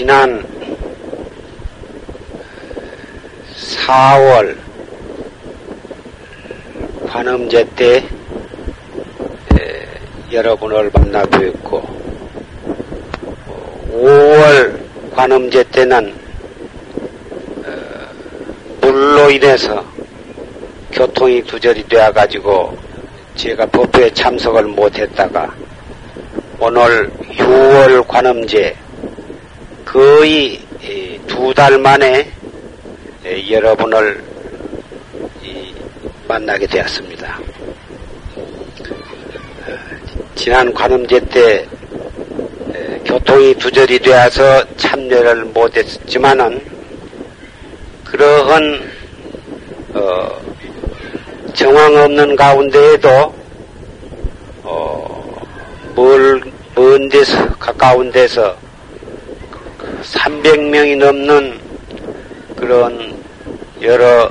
지난 4월 관음제 때 여러분을 만나 뵙고 5월 관음제 때는 어, 물로 인해서 교통이 두절이 되어 가지고 제가 법회에 참석을 못했다가 오늘 6월 관음제 거의 두 달 만에 여러분을 만나게 되었습니다. 지난 관음제 때 교통이 두절이 되어서 참여를 못했지만은 그러한 어, 정황 없는 가운데에도 어, 멀, 먼 데서 가까운 데서 300명이 넘는 그런 여러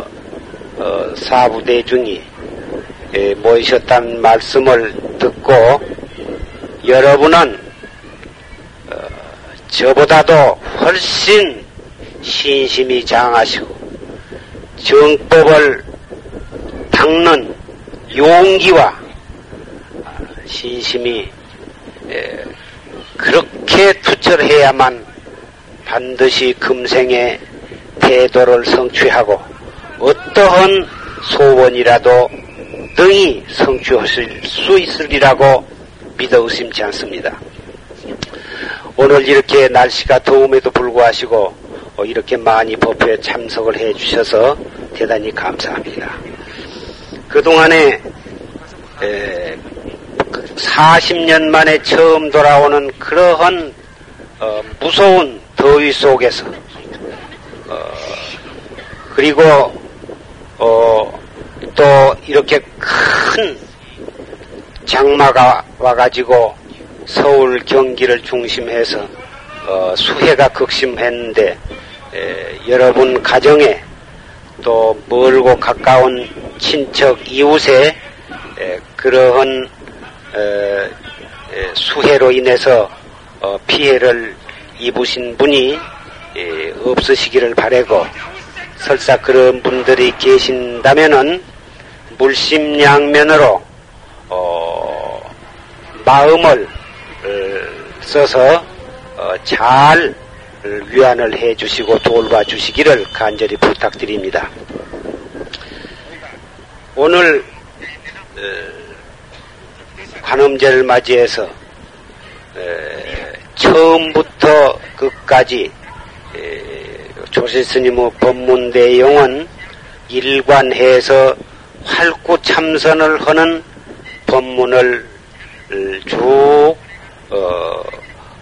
어, 사부대 중이 예, 모이셨다는 말씀을 듣고 여러분은 어, 저보다도 훨씬 신심이 장하시고 정법을 닦는 용기와 신심이 예, 그렇게 투철해야만 반드시 금생에 태도를 성취하고 어떠한 소원이라도 등이 성취하실 수 있으리라고 믿어 의심치 않습니다. 오늘 이렇게 날씨가 더움에도 불구하시고 어, 이렇게 많이 법회에 참석을 해 주셔서 대단히 감사합니다. 그동안에 40년 그 만에 처음 돌아오는 그러한 어, 무서운 더위 속에서. 어, 그리고 어, 또 이렇게 큰 장마가 와가지고 서울 경기를 중심해서 어, 수해가 극심했는데 에, 여러분 가정에 또 멀고 가까운 친척 이웃에 에, 그러한 에, 수해로 인해서 어, 피해를 입으신 분이 예, 없으시기를 바라고 설사 그런 분들이 계신다면은 물심양면으로 어, 마음을 어, 써서 어, 잘 위안을 해주시고 돌봐 주시기를 간절히 부탁드립니다. 오늘 관음제를 맞이해서 처음부터 끝까지 조실 스님의 법문 내용은 일관해서 활구 참선을 하는 법문을 쭉 어,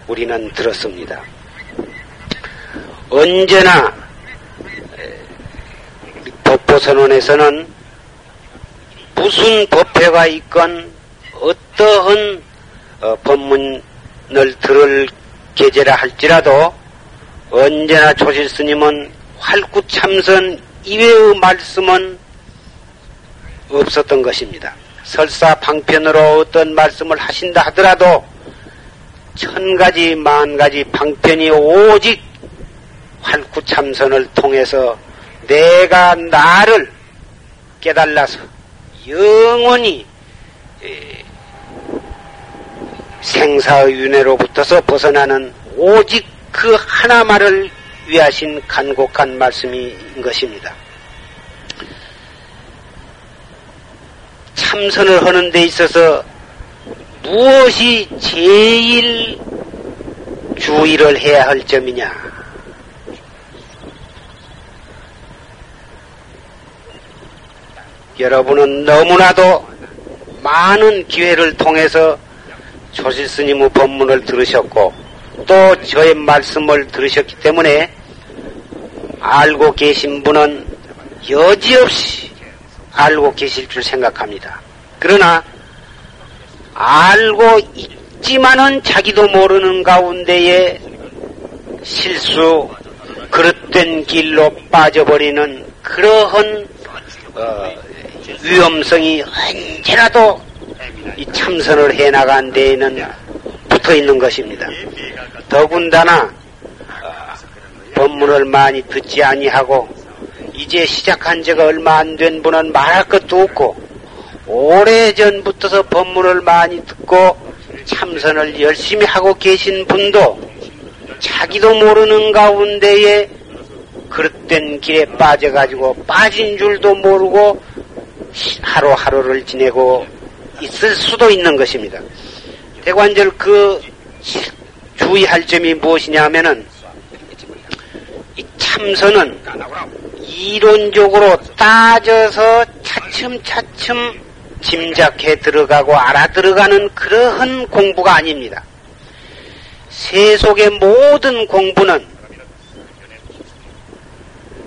우리는 들었습니다. 언제나 법보선언에서는 무슨 법회가 있건 어떠한 어, 법문 을 들을 계제라 할지라도 언제나 조실 스님은 활구 참선 이외의 말씀은 없었던 것입니다. 설사 방편으로 어떤 말씀을 하신다 하더라도 천 가지 만 가지 방편이 오직 활구 참선을 통해서 내가 나를 깨달아서 영원히 생사의 윤회로부터서 벗어나는 오직 그 하나만을 위하신 간곡한 말씀인 것입니다. 참선을 하는 데 있어서 무엇이 제일 주의를 해야 할 점이냐? 여러분은 너무나도 많은 기회를 통해서 조실 스님의 법문을 들으셨고 또 저의 말씀을 들으셨기 때문에 알고 계신 분은 여지없이 알고 계실 줄 생각합니다. 그러나 알고 있지만은 자기도 모르는 가운데에 실수, 그릇된 길로 빠져버리는 그러한 어, 위험성이 언제라도 이 참선을 해나간 데에는 붙어 있는 것입니다. 더군다나 어, 법문을 많이 듣지 아니하고 이제 시작한 지가 얼마 안 된 분은 말할 것도 없고 오래전부터서 법문을 많이 듣고 참선을 열심히 하고 계신 분도 자기도 모르는 가운데에 그릇된 길에 빠져가지고 빠진 줄도 모르고 하루하루를 지내고 있을 수도 있는 것입니다. 대관절 그 주의할 점이 무엇이냐면은 이 참선은 이론적으로 따져서 차츰차츰 짐작해 들어가고 알아들어가는 그러한 공부가 아닙니다. 세속의 모든 공부는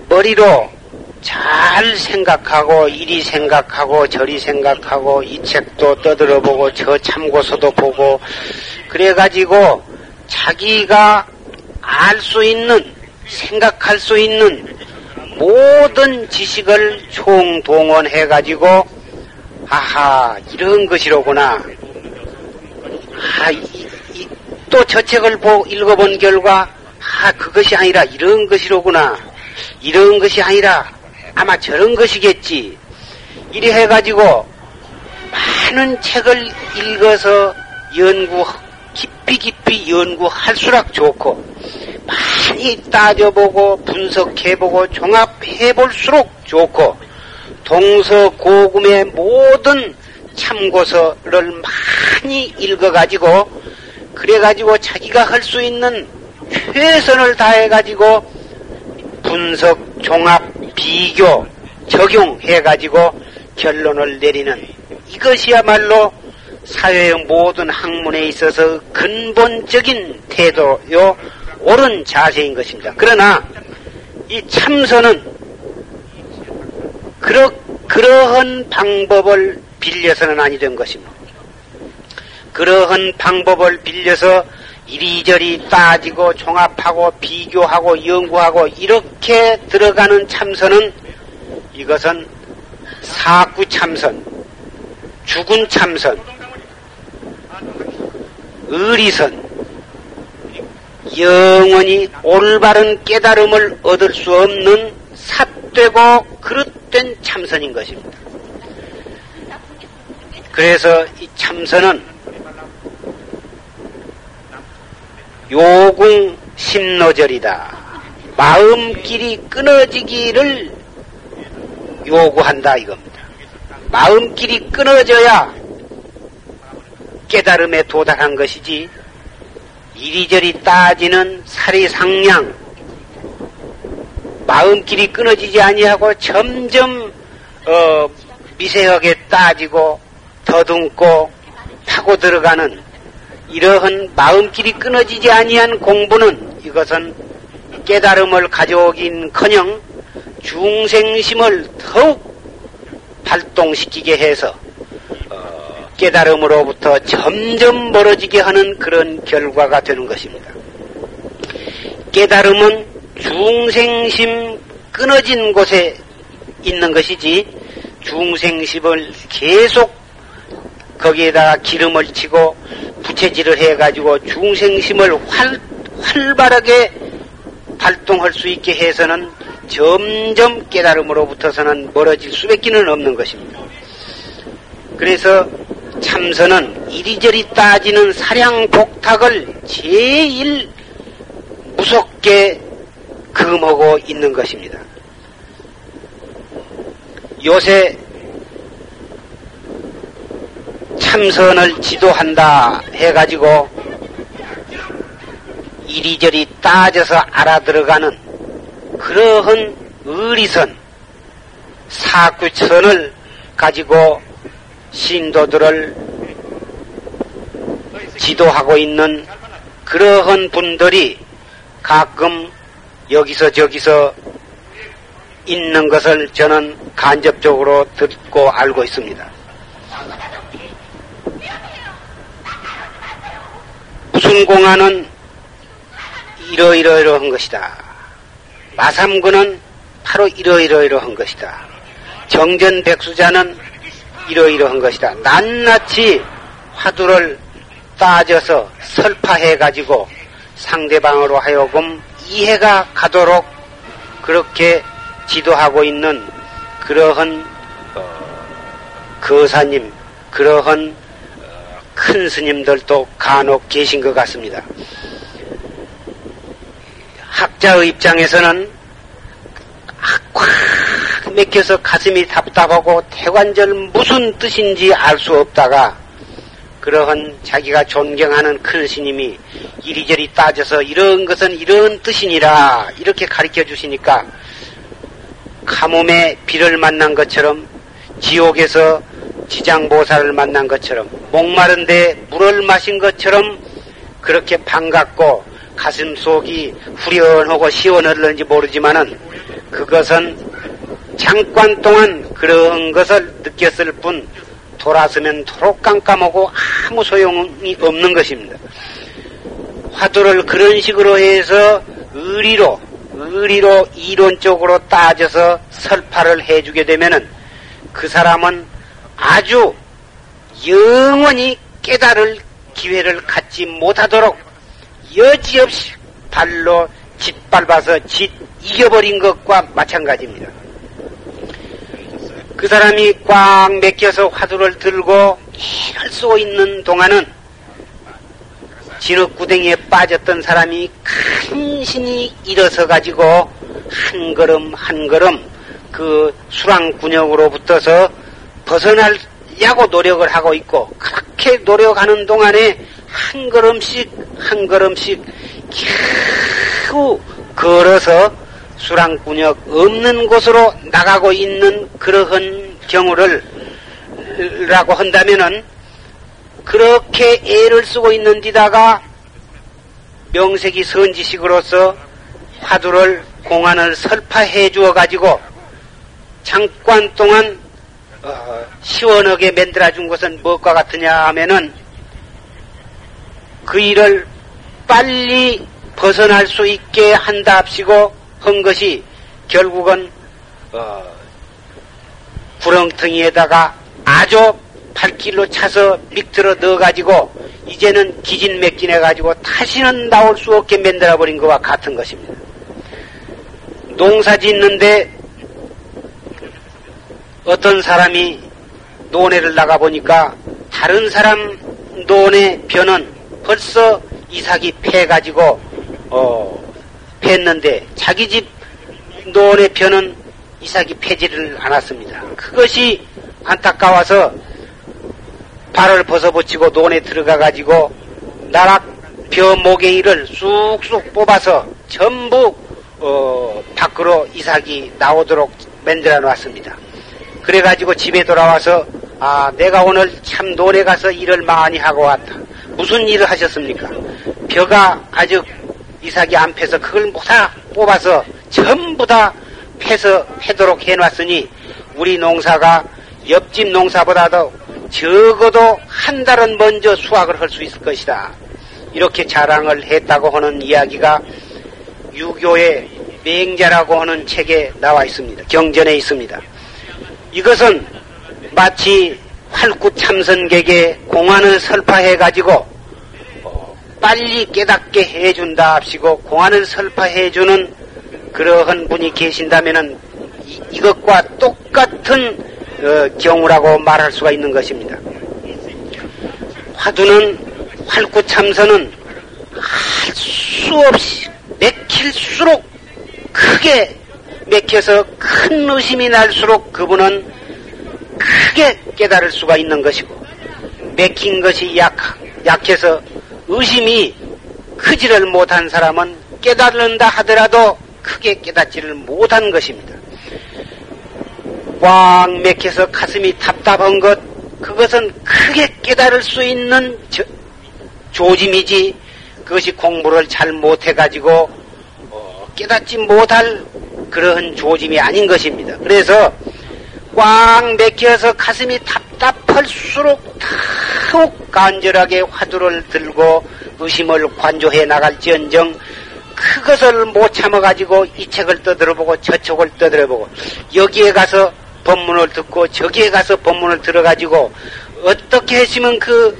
머리로 잘 생각하고 이리 생각하고 저리 생각하고 이 책도 떠들어보고 저 참고서도 보고 그래가지고 자기가 알 수 있는 생각할 수 있는 모든 지식을 총동원해가지고 아하 이런 것이로구나. 아, 이, 이, 또저 책을 보, 읽어본 결과 아 그것이 아니라 이런 것이로구나. 이런 것이 아니라 아마 저런 것이겠지. 이래 해가지고 많은 책을 읽어서 연구 깊이 깊이 연구할수록 좋고 많이 따져보고 분석해보고 종합해볼수록 좋고 동서고금의 모든 참고서를 많이 읽어가지고 그래가지고 자기가 할 수 있는 최선을 다해가지고 분석, 종합, 비교, 적용해가지고 결론을 내리는 이것이야말로 사회의 모든 학문에 있어서 근본적인 태도요, 옳은 자세인 것입니다. 그러나 이 참선은 그러, 그러한 방법을 빌려서는 아니 된 것입니다. 그러한 방법을 빌려서 이리저리 따지고 종합하고 비교하고 연구하고 이렇게 들어가는 참선은 이것은 사구 참선, 죽은 참선, 의리선, 영원히 올바른 깨달음을 얻을 수 없는 삿되고 그릇된 참선인 것입니다. 그래서 이 참선은 요궁 심노절이다. 마음길이 끊어지기를 요구한다 이겁니다. 마음길이 끊어져야 깨달음에 도달한 것이지 이리저리 따지는 사리상량 마음길이 끊어지지 아니하고 점점 어, 미세하게 따지고 더듬고 파고 들어가는 이러한 마음길이 끊어지지 아니한 공부는 이것은 깨달음을 가져오긴커녕 중생심을 더욱 발동시키게 해서 어, 깨달음으로부터 점점 멀어지게 하는 그런 결과가 되는 것입니다. 깨달음은 중생심 끊어진 곳에 있는 것이지 중생심을 계속 거기에다가 기름을 치고 부채질을 해가지고 중생심을 활, 활발하게 발동할 수 있게 해서는 점점 깨달음으로부터서는 멀어질 수밖에는 없는 것입니다. 그래서 참선은 이리저리 따지는 사량 복탁을 제일 무섭게 금하고 있는 것입니다. 요새 참선을 지도한다 해가지고 이리저리 따져서 알아들어가는 그러한 의리선, 사구선을 가지고 신도들을 지도하고 있는 그러한 분들이 가끔 여기서 저기서 있는 것을 저는 간접적으로 듣고 알고 있습니다. 무슨 공안은 이러이러이러한 것이다. 마삼군은 바로 이러이러이러한 것이다. 정전 백수자는 이러이러한 것이다. 낱낱이 화두를 따져서 설파해 가지고 상대방으로 하여금 이해가 가도록 그렇게 지도하고 있는 그러한 어, 거사님, 그러한 어, 큰 스님들도 간혹 계신 것 같습니다. 학자의 입장에서는 꽉 맥혀서 가슴이 답답하고 태관절 무슨 뜻인지 알 수 없다가 그러한 자기가 존경하는 큰 스님이 이리저리 따져서 이런 것은 이런 뜻이니라 이렇게 가르쳐 주시니까 가뭄에 비를 만난 것처럼 지옥에서 지장보살을 만난 것처럼 목마른데 물을 마신 것처럼 그렇게 반갑고 가슴 속이 후련하고 시원할는지 모르지만은 그것은 잠깐 동안 그런 것을 느꼈을 뿐 돌아서면 도록 깜깜하고 아무 소용이 없는 것입니다. 화두를 그런 식으로 해서 의리로 의리로 이론적으로 따져서 설파를 해주게 되면은 그 사람은 아주 영원히 깨달을 기회를 갖지 못하도록 여지없이 발로 짓밟아서 짓 이겨버린 것과 마찬가지입니다. 그 사람이 꽉 맥혀서 화두를 들고 일을 쏘고 있는 동안은 진흙구덩이에 빠졌던 사람이 간신히 일어서 가지고 한 걸음 한 걸음 그 수랑군역으로 붙어서 벗어나려고 노력을 하고 있고 그렇게 노력하는 동안에 한 걸음씩 한 걸음씩 겨우 걸어서 수랑군역 없는 곳으로 나가고 있는 그러한 경우를 라고 한다면은 그렇게 애를 쓰고 있는 데다가 명색이 선지식으로서 화두를 공안을 설파해 주어 가지고 잠깐 동안 어, 시원하게 만들어 준 것은 무엇과 같으냐 하면은 그 일을 빨리 벗어날 수 있게 한답시고 한 것이 결국은 어, 구렁텅이에다가 아주 발길로 차서 믹들어 넣어가지고 이제는 기진맥진해 가지고 다시는 나올 수 없게 만들어 버린 것과 같은 것입니다. 농사 짓는데 어떤 사람이 논에를 나가 보니까 다른 사람 논의 변은 벌써 이삭이 패가지고 어 폈는데 자기 집 논의 변은 이삭이 패지를 않았습니다. 그것이 안타까워서 발을 벗어붙이고 논에 들어가 가지고 나락 벼 모갱이를 쑥쑥 뽑아서 전부 어, 밖으로 이삭이 나오도록 만들어 놨습니다. 그래가지고 집에 돌아와서 아 내가 오늘 참 논에 가서 일을 많이 하고 왔다. 무슨 일을 하셨습니까? 벼가 아주 이삭이 안 패서 그걸 모다 뽑아서 전부 다 패서 패도록 해놨으니 우리 농사가 옆집 농사보다도 적어도 한 달은 먼저 수확을 할 수 있을 것이다. 이렇게 자랑을 했다고 하는 이야기가 유교의 맹자라고 하는 책에 나와 있습니다. 경전에 있습니다. 이것은 마치 활구 참선객의 공안을 설파해 가지고 어, 빨리 깨닫게 해준다 합시고 공안을 설파해 주는 그러한 분이 계신다면은 이, 것과 똑같은 어, 경우라고 말할 수가 있는 것입니다. 화두는 활구 참선은 할 수 없이 맥힐수록 크게 맥혀서 큰 의심이 날수록 그분은 크게 깨달을 수가 있는 것이고 맥힌 것이 약, 약해서 의심이 크지를 못한 사람은 깨달는다 하더라도 크게 깨닫지를 못한 것입니다. 꽉 맥혀서 가슴이 답답한 것, 그것은 크게 깨달을 수 있는 저, 조짐이지, 그것이 공부를 잘 못해가지고, 어, 깨닫지 못할 그러한 조짐이 아닌 것입니다. 그래서 꽉 맥혀서 가슴이 답답할수록 더욱 간절하게 화두를 들고 의심을 관조해 나갈지언정 그것을 못 참아가지고 이 책을 떠들어보고 저 책을 떠들어보고 여기에 가서 법문을 듣고 저기에 가서 법문을 들어가지고 어떻게 했으면 그,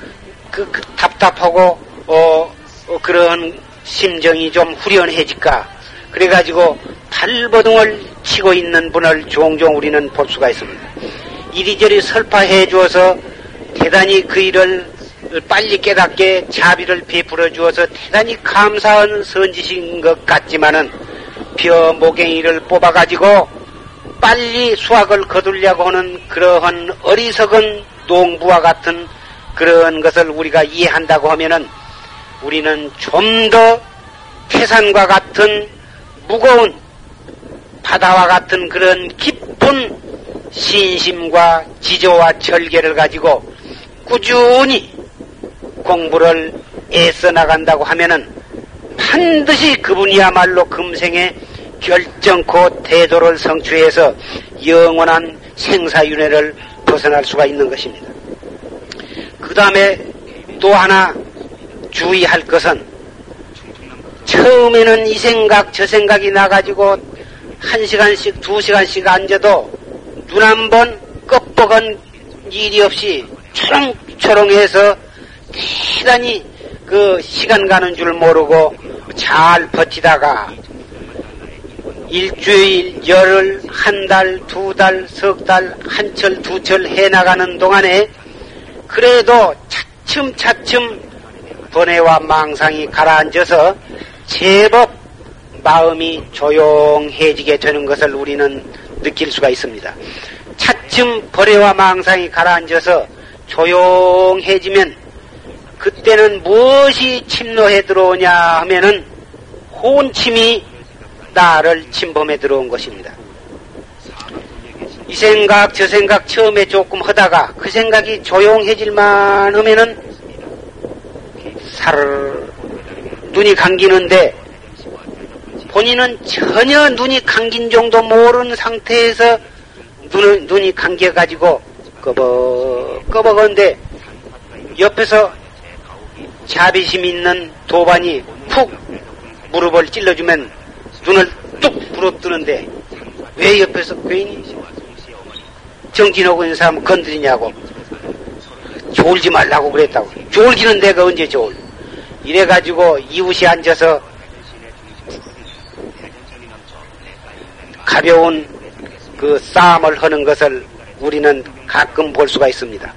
그, 그 답답하고 어, 어, 그런 심정이 좀 후련해질까 그래가지고 발버둥을 치고 있는 분을 종종 우리는 볼 수가 있습니다. 이리저리 설파해 주어서 대단히 그 일을 빨리 깨닫게 자비를 베풀어 주어서 대단히 감사한 선지신 것 같지만은 벼 모갱이를 뽑아가지고 빨리 수확을 거두려고 하는 그러한 어리석은 농부와 같은 그런 것을 우리가 이해한다고 하면은 우리는 좀 더 태산과 같은 무거운 바다와 같은 그런 깊은 신심과 지조와 절개를 가지고 꾸준히 공부를 애써 나간다고 하면은 반드시 그분이야말로 금생에 결정코 태도를 성취해서 영원한 생사윤회를 벗어날 수가 있는 것입니다. 그 다음에 또 하나 주의할 것은 처음에는 이 생각 저 생각이 나가지고 한 시간씩 두 시간씩 앉아도 눈 한번 껍벅은 일이 없이 초롱초롱해서 대단히 그 시간 가는 줄 모르고 잘 버티다가 일주일, 열흘, 한 달, 두 달, 석 달, 한 철, 두 철 해나가는 동안에 그래도 차츰차츰 번뇌와 망상이 가라앉아서 제법 마음이 조용해지게 되는 것을 우리는 느낄 수가 있습니다. 차츰 번뇌와 망상이 가라앉아서 조용해지면 그때는 무엇이 침노해 들어오냐 하면은 혼침이 나를 침범해 들어온 것입니다. 이 생각 저 생각 처음에 조금 하다가 그 생각이 조용해질만 하면은 사르르 눈이 감기는데 본인은 전혀 눈이 감긴 정도 모르는 상태에서 눈을, 눈이 감겨가지고 꺼벅 꺼벅한데 옆에서 자비심 있는 도반이 푹 무릎을 찔러주면 눈을 뚝 부릅뜨는데 왜 옆에서 괜히 정진하고 있는 사람 건드리냐고. 졸지 말라고 그랬다고. 졸기는 내가 언제 졸 이래가지고 이웃이 앉아서 가벼운 그 싸움을 하는 것을 우리는 가끔 볼 수가 있습니다.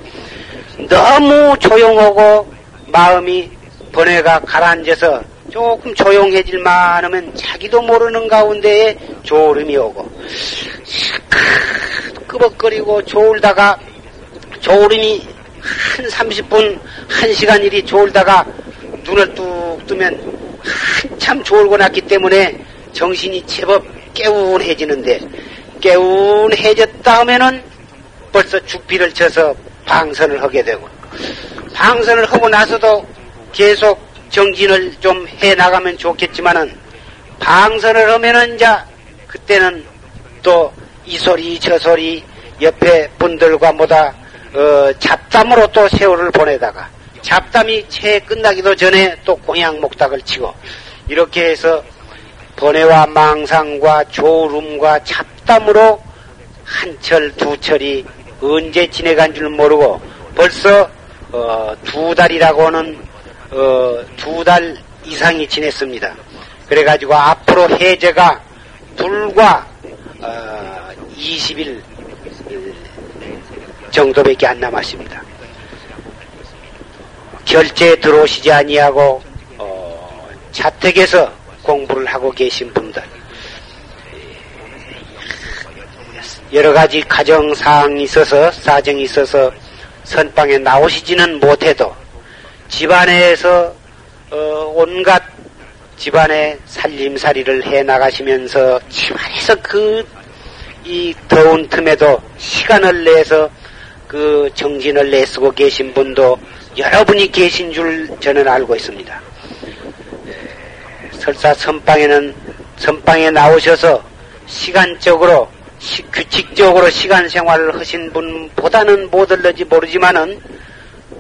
너무 조용하고 마음이 번뇌가 가라앉아서 조금 조용해질 만 하면 자기도 모르는 가운데에 졸음이 오고 끄벅거리고 졸다가 졸음이 한 30분, 1시간 일이 졸다가 눈을 뚝 뜨면 한참 졸고 났기 때문에 정신이 제법 깨운해지는데 깨운해졌다 하면은 벌써 죽비를 쳐서 방선을 하게 되고 방선을 하고 나서도 계속 정진을 좀 해 나가면 좋겠지만은 방선을 하면은 이제 그때는 또 이 소리 저 소리 옆에 분들과 뭐다 어, 잡담으로 또 세월을 보내다가 잡담이 채 끝나기도 전에 또 공양 목닥을 치고 이렇게 해서 번뇌와 망상과 졸음과 잡담으로 한 철 두 철이 언제 지내간 줄 모르고 벌써 어, 두 달이라고는 어, 두 달 이상이 지냈습니다. 그래가지고 앞으로 해제가 불과 어, 20일 정도밖에 안 남았습니다. 결제 들어오시지 아니하고 어, 자택에서 공부를 하고 계신 분들. 여러 가지 가정 사항이 있어서 사정이 있어서 선방에 나오시지는 못해도 집안에서 어, 온갖 집안의 살림살이를 해 나가시면서 집안에서 그 이 더운 틈에도 시간을 내서 그 정신을 내쓰고 계신 분도 여러분이 계신 줄 저는 알고 있습니다. 설사 선방에는 선방에 나오셔서 시간적으로 시, 규칙적으로 시간 생활을 하신 분보다는 못 올는지 모르지만은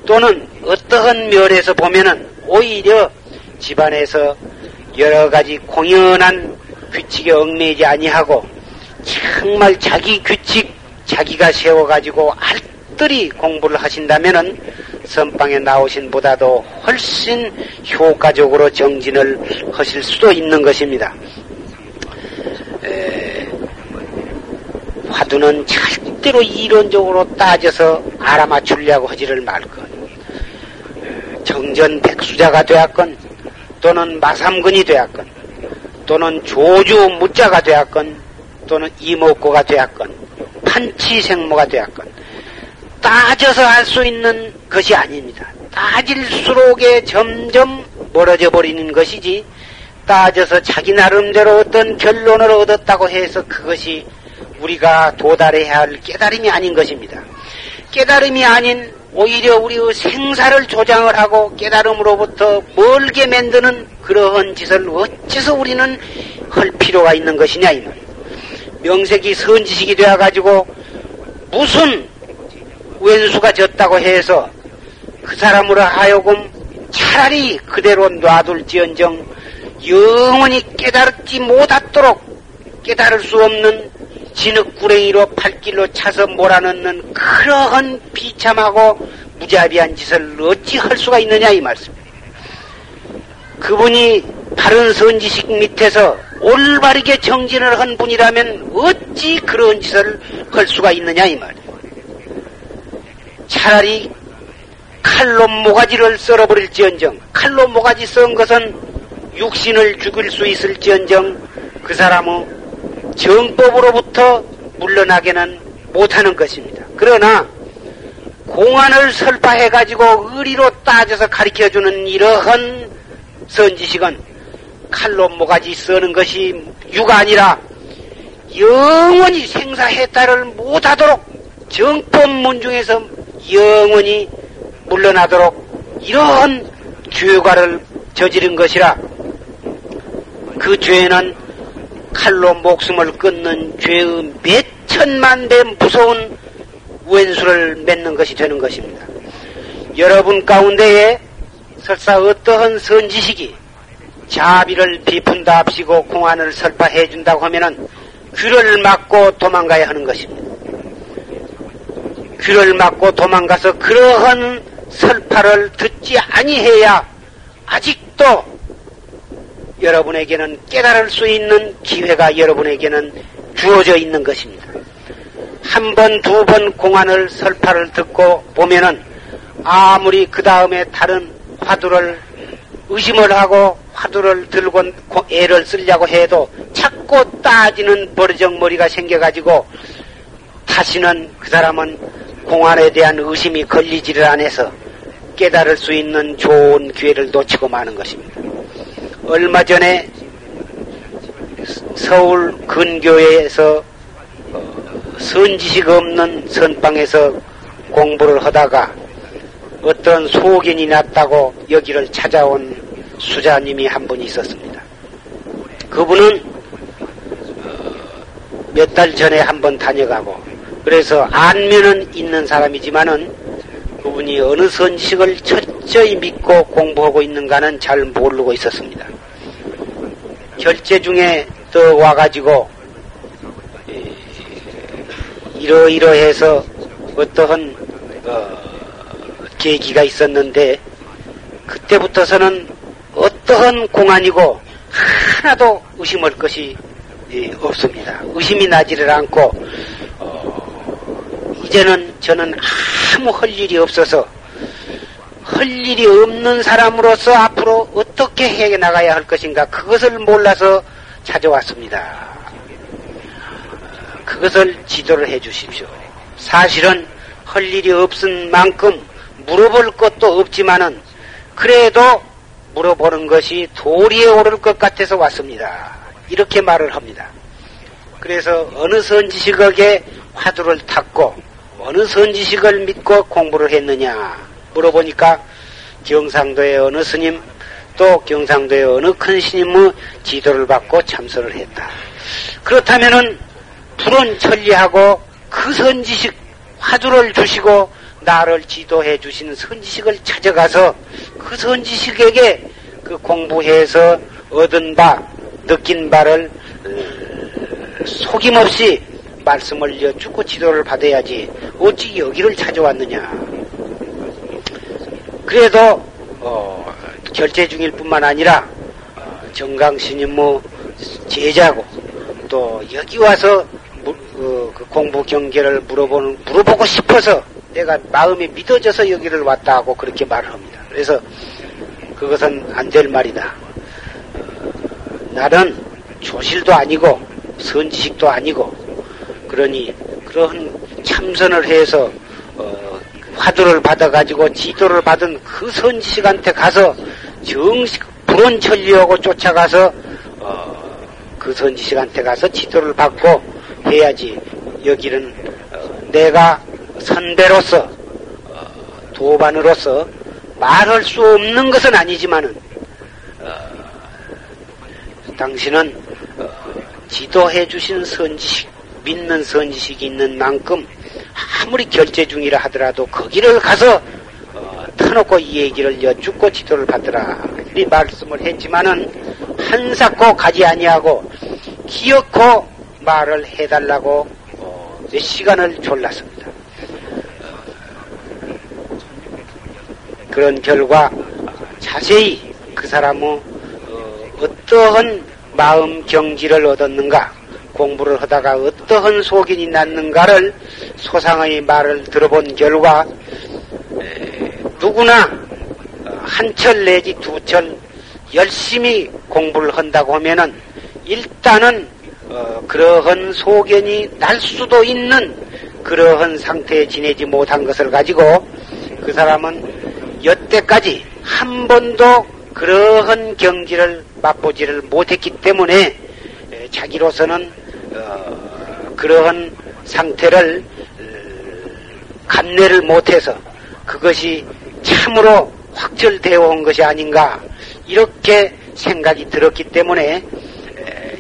또는 어떠한 면에서 보면은 오히려 집안에서 여러 가지 공연한 규칙에 얽매이지 아니하고 정말 자기 규칙 자기가 세워가지고 알뜰히 공부를 하신다면은 선방에 나오신 보다도 훨씬 효과적으로 정진을 하실 수도 있는 것입니다. 에, 화두는 절대로 이론적으로 따져서 알아맞추려고 하지를 말건 정전 백수자가 되었건 또는 마삼근이 되었건 또는 조주 무자가 되었건 또는 이목고가 되었건 판치생모가 되었건 따져서 할 수 있는 것이 아닙니다. 따질수록에 점점 멀어져 버리는 것이지 따져서 자기 나름대로 어떤 결론을 얻었다고 해서 그것이 우리가 도달해야 할 깨달음이 아닌 것입니다. 깨달음이 아닌 오히려 우리의 생사를 조장을 하고 깨달음으로부터 멀게 만드는 그러한 짓을 어째서 우리는 할 필요가 있는 것이냐 이 말. 명색이 선지식이 되어 가지고 무슨 왼수가 졌다고 해서 그 사람으로 하여금 차라리 그대로 놔둘지언정 영원히 깨달지 못하도록 깨달을 수 없는 진흙구렁이로 팔길로 차서 몰아넣는 그러한 비참하고 무자비한 짓을 어찌 할 수가 있느냐 이 말씀입니다. 그분이 바른 선지식 밑에서 올바르게 정진을 한 분이라면 어찌 그런 짓을 할 수가 있느냐 이 말이에요. 차라리 칼로 모가지를 썰어버릴지언정 칼로 모가지 썬 것은 육신을 죽일 수 있을지언정 그 사람은 정법으로부터 물러나게는 못하는 것입니다. 그러나 공안을 설파해 가지고 의리로 따져서 가르쳐 주는 이러한 선지식은 칼로 모가지 써는 것이 유가 아니라 영원히 생사해탈을 못하도록 정법문 중에서 영원히 물러나도록 이러한 죄과를 저지른 것이라 그 죄는 칼로 목숨을 끊는 죄의 몇 천만 배 무서운 왼수를 맺는 것이 되는 것입니다. 여러분 가운데에 설사 어떠한 선지식이 자비를 비푼다 합시고 공안을 설파해 준다고 하면은 귀를 막고 도망가야 하는 것입니다. 귀를 막고 도망가서 그러한 설파를 듣지 아니해야 아직도 여러분에게는 깨달을 수 있는 기회가 여러분에게는 주어져 있는 것입니다. 한 번, 두 번 공안을 설파를 듣고 보면은 아무리 그 다음에 다른 화두를 의심을 하고 화두를 들고 애를 쓰려고 해도 자꾸 따지는 버르적머리가 생겨가지고 다시는 그 사람은 공안에 대한 의심이 걸리지를 않아서 깨달을 수 있는 좋은 기회를 놓치고 마는 것입니다. 얼마 전에 서울 근교에서 선지식 없는 선방에서 공부를 하다가 어떤 소견이 났다고 여기를 찾아온 수자님이 한분 있었습니다. 그분은 몇 달 전에 한 번 다녀가고 그래서 안면은 있는 사람이지만은 그분이 어느 선식을 철저히 믿고 공부하고 있는가는 잘 모르고 있었습니다. 결제 중에 또 와가지고 이러이러해서 어떠한 어, 계기가 있었는데 그때부터서는 어떠한 공안이고 하나도 의심할 것이 예, 없습니다. 의심이 나지를 않고 어, 이제는 저는 아무 할 일이 없어서 할 일이 없는 사람으로서 앞으로 어떻게 해 나가야 할 것인가 그것을 몰라서 찾아왔습니다. 그것을 지도를 해 주십시오. 사실은 할 일이 없은 만큼 물어볼 것도 없지만은 그래도 물어보는 것이 도리에 오를 것 같아서 왔습니다. 이렇게 말을 합니다. 그래서 어느 선지식에게 화두를 탔고 어느 선지식을 믿고 공부를 했느냐 물어보니까 경상도의 어느 스님 또 경상도의 어느 큰 스님의 지도를 받고 참선을 했다. 그렇다면은 불은 천리하고 그 선지식 화두를 주시고 나를 지도해 주시는 선지식을 찾아가서 그 선지식에게 그 공부해서 얻은 바, 느낀 바를 어, 속임없이 말씀을 여쭙고 지도를 받아야지 어찌 여기를 찾아왔느냐. 그래도 어, 결제 중일 뿐만 아니라 어, 정강 스님 뭐 제자고 또 여기 와서 그, 그 공부 경계를 물어보는 물어보고 싶어서 내가 마음이 믿어져서 여기를 왔다 하고 그렇게 말을 합니다. 그래서 그것은 안 될 말이다. 어, 나는 조실도 아니고 선지식도 아니고 그러니 그런 참선을 해서 어, 화두를 받아가지고 지도를 받은 그 선지식한테 가서 정식 불원 천리하고 쫓아가서 어, 그 선지식한테 가서 지도를 받고 해야지 여기는 어, 내가 선배로서 어, 도반으로서 말할 수 없는 것은 아니지만은 어, 당신은 어, 지도해 주신 선지식 믿는 선지식이 있는 만큼 아무리 결제 중이라 하더라도 거기를 가서 어, 터놓고 이 얘기를 여쭙고 지도를 받더라 이 말씀을 했지만은 한사코 가지 아니하고 기어코 말을 해달라고 어, 시간을 졸랐습니다. 그런 결과 자세히 그 사람의 어, 어떠한 마음 경지를 얻었는가 공부를 하다가 어떠한 속인이 났는가를 소상의 말을 들어본 결과 에, 누구나 한 철 내지 두 철 열심히 공부를 한다고 하면은 일단은 어, 그러한 소견이 날 수도 있는 그러한 상태에 지내지 못한 것을 가지고 그 사람은 여태까지 한 번도 그러한 경지를 맛보지를 못했기 때문에 자기로서는 어, 그러한 상태를 감내를 못해서 그것이 참으로 확철되어 온 것이 아닌가 이렇게 생각이 들었기 때문에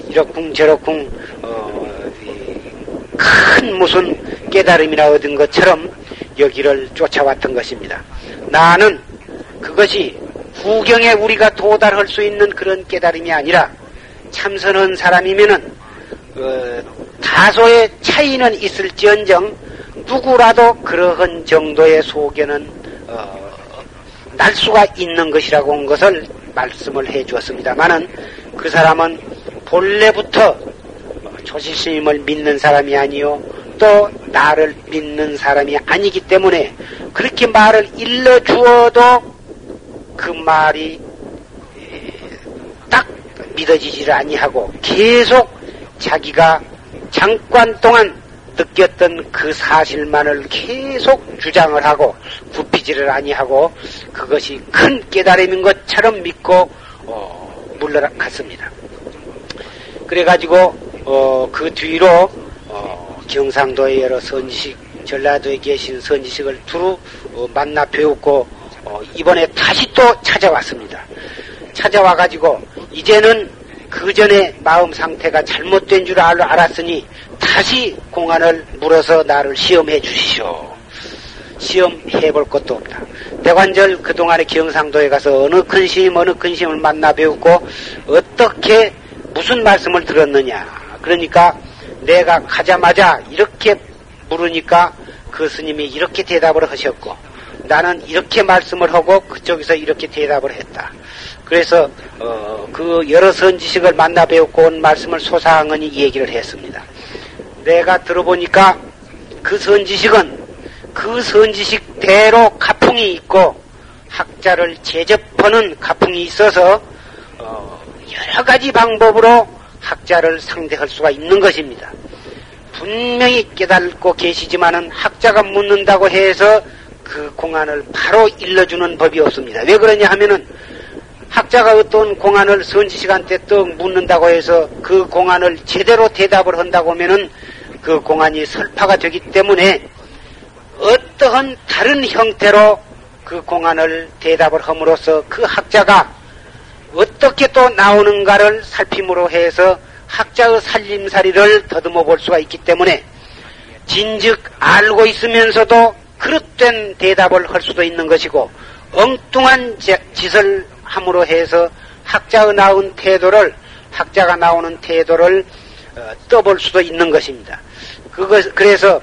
이렇쿵 저렇쿵 어, 큰 무슨 깨달음이나 얻은 것처럼 여기를 쫓아왔던 것입니다. 나는 그것이 후경에 우리가 도달할 수 있는 그런 깨달음이 아니라 참선한 사람이면은 어, 다소의 차이는 있을지언정 누구라도 그러한 정도의 소견은 어, 날 수가 있는 것이라고 한 것을 말씀을 해 주었습니다만은 그 사람은 본래부터 조실스님을 믿는 사람이 아니요 또 나를 믿는 사람이 아니기 때문에 그렇게 말을 일러 주어도 그 말이 딱 믿어지지를 아니하고 계속 자기가 잠깐 동안 느꼈던 그 사실만을 계속 주장을 하고 굽히지를 아니하고 그것이 큰 깨달음인 것처럼 믿고 어, 물러갔습니다. 그래가지고 어, 그 뒤로 어, 경상도의 여러 선지식 전라도에 계신 선지식을 두루 어, 만나 배웠고 어, 이번에 다시 또 찾아왔습니다. 찾아와가지고 이제는 그 전에 마음 상태가 잘못된 줄 알, 알았으니 다시 공안을 물어서 나를 시험해 주시오. 시험해 볼 것도 없다. 대관절 그동안에 경상도에 가서 어느 큰 스님, 어느 큰 스님을 만나 배웠고, 어떻게, 무슨 말씀을 들었느냐. 그러니까 내가 가자마자 이렇게 물으니까 그 스님이 이렇게 대답을 하셨고, 나는 이렇게 말씀을 하고 그쪽에서 이렇게 대답을 했다. 그래서 어, 그 여러 선지식을 만나 배웠고 온 말씀을 소상하니 얘기를 했습니다. 내가 들어보니까 그 선지식은 그 선지식대로 가풍이 있고 학자를 제접하는 가풍이 있어서 어, 여러 가지 방법으로 학자를 상대할 수가 있는 것입니다. 분명히 깨닫고 계시지만은 학자가 묻는다고 해서 그 공안을 바로 일러주는 법이 없습니다. 왜 그러냐 하면은 학자가 어떤 공안을 선지식한테 떡 묻는다고 해서 그 공안을 제대로 대답을 한다고 하면은 그 공안이 설파가 되기 때문에 어떠한 다른 형태로 그 공안을 대답을 함으로써 그 학자가 어떻게 또 나오는가를 살핌으로 해서 학자의 살림살이를 더듬어 볼 수가 있기 때문에 진즉 알고 있으면서도 그릇된 대답을 할 수도 있는 것이고 엉뚱한 짓을 함으로 해서 학자의 나온 태도를 학자가 나오는 태도를 어, 떠볼 수도 있는 것입니다. 그것 그래서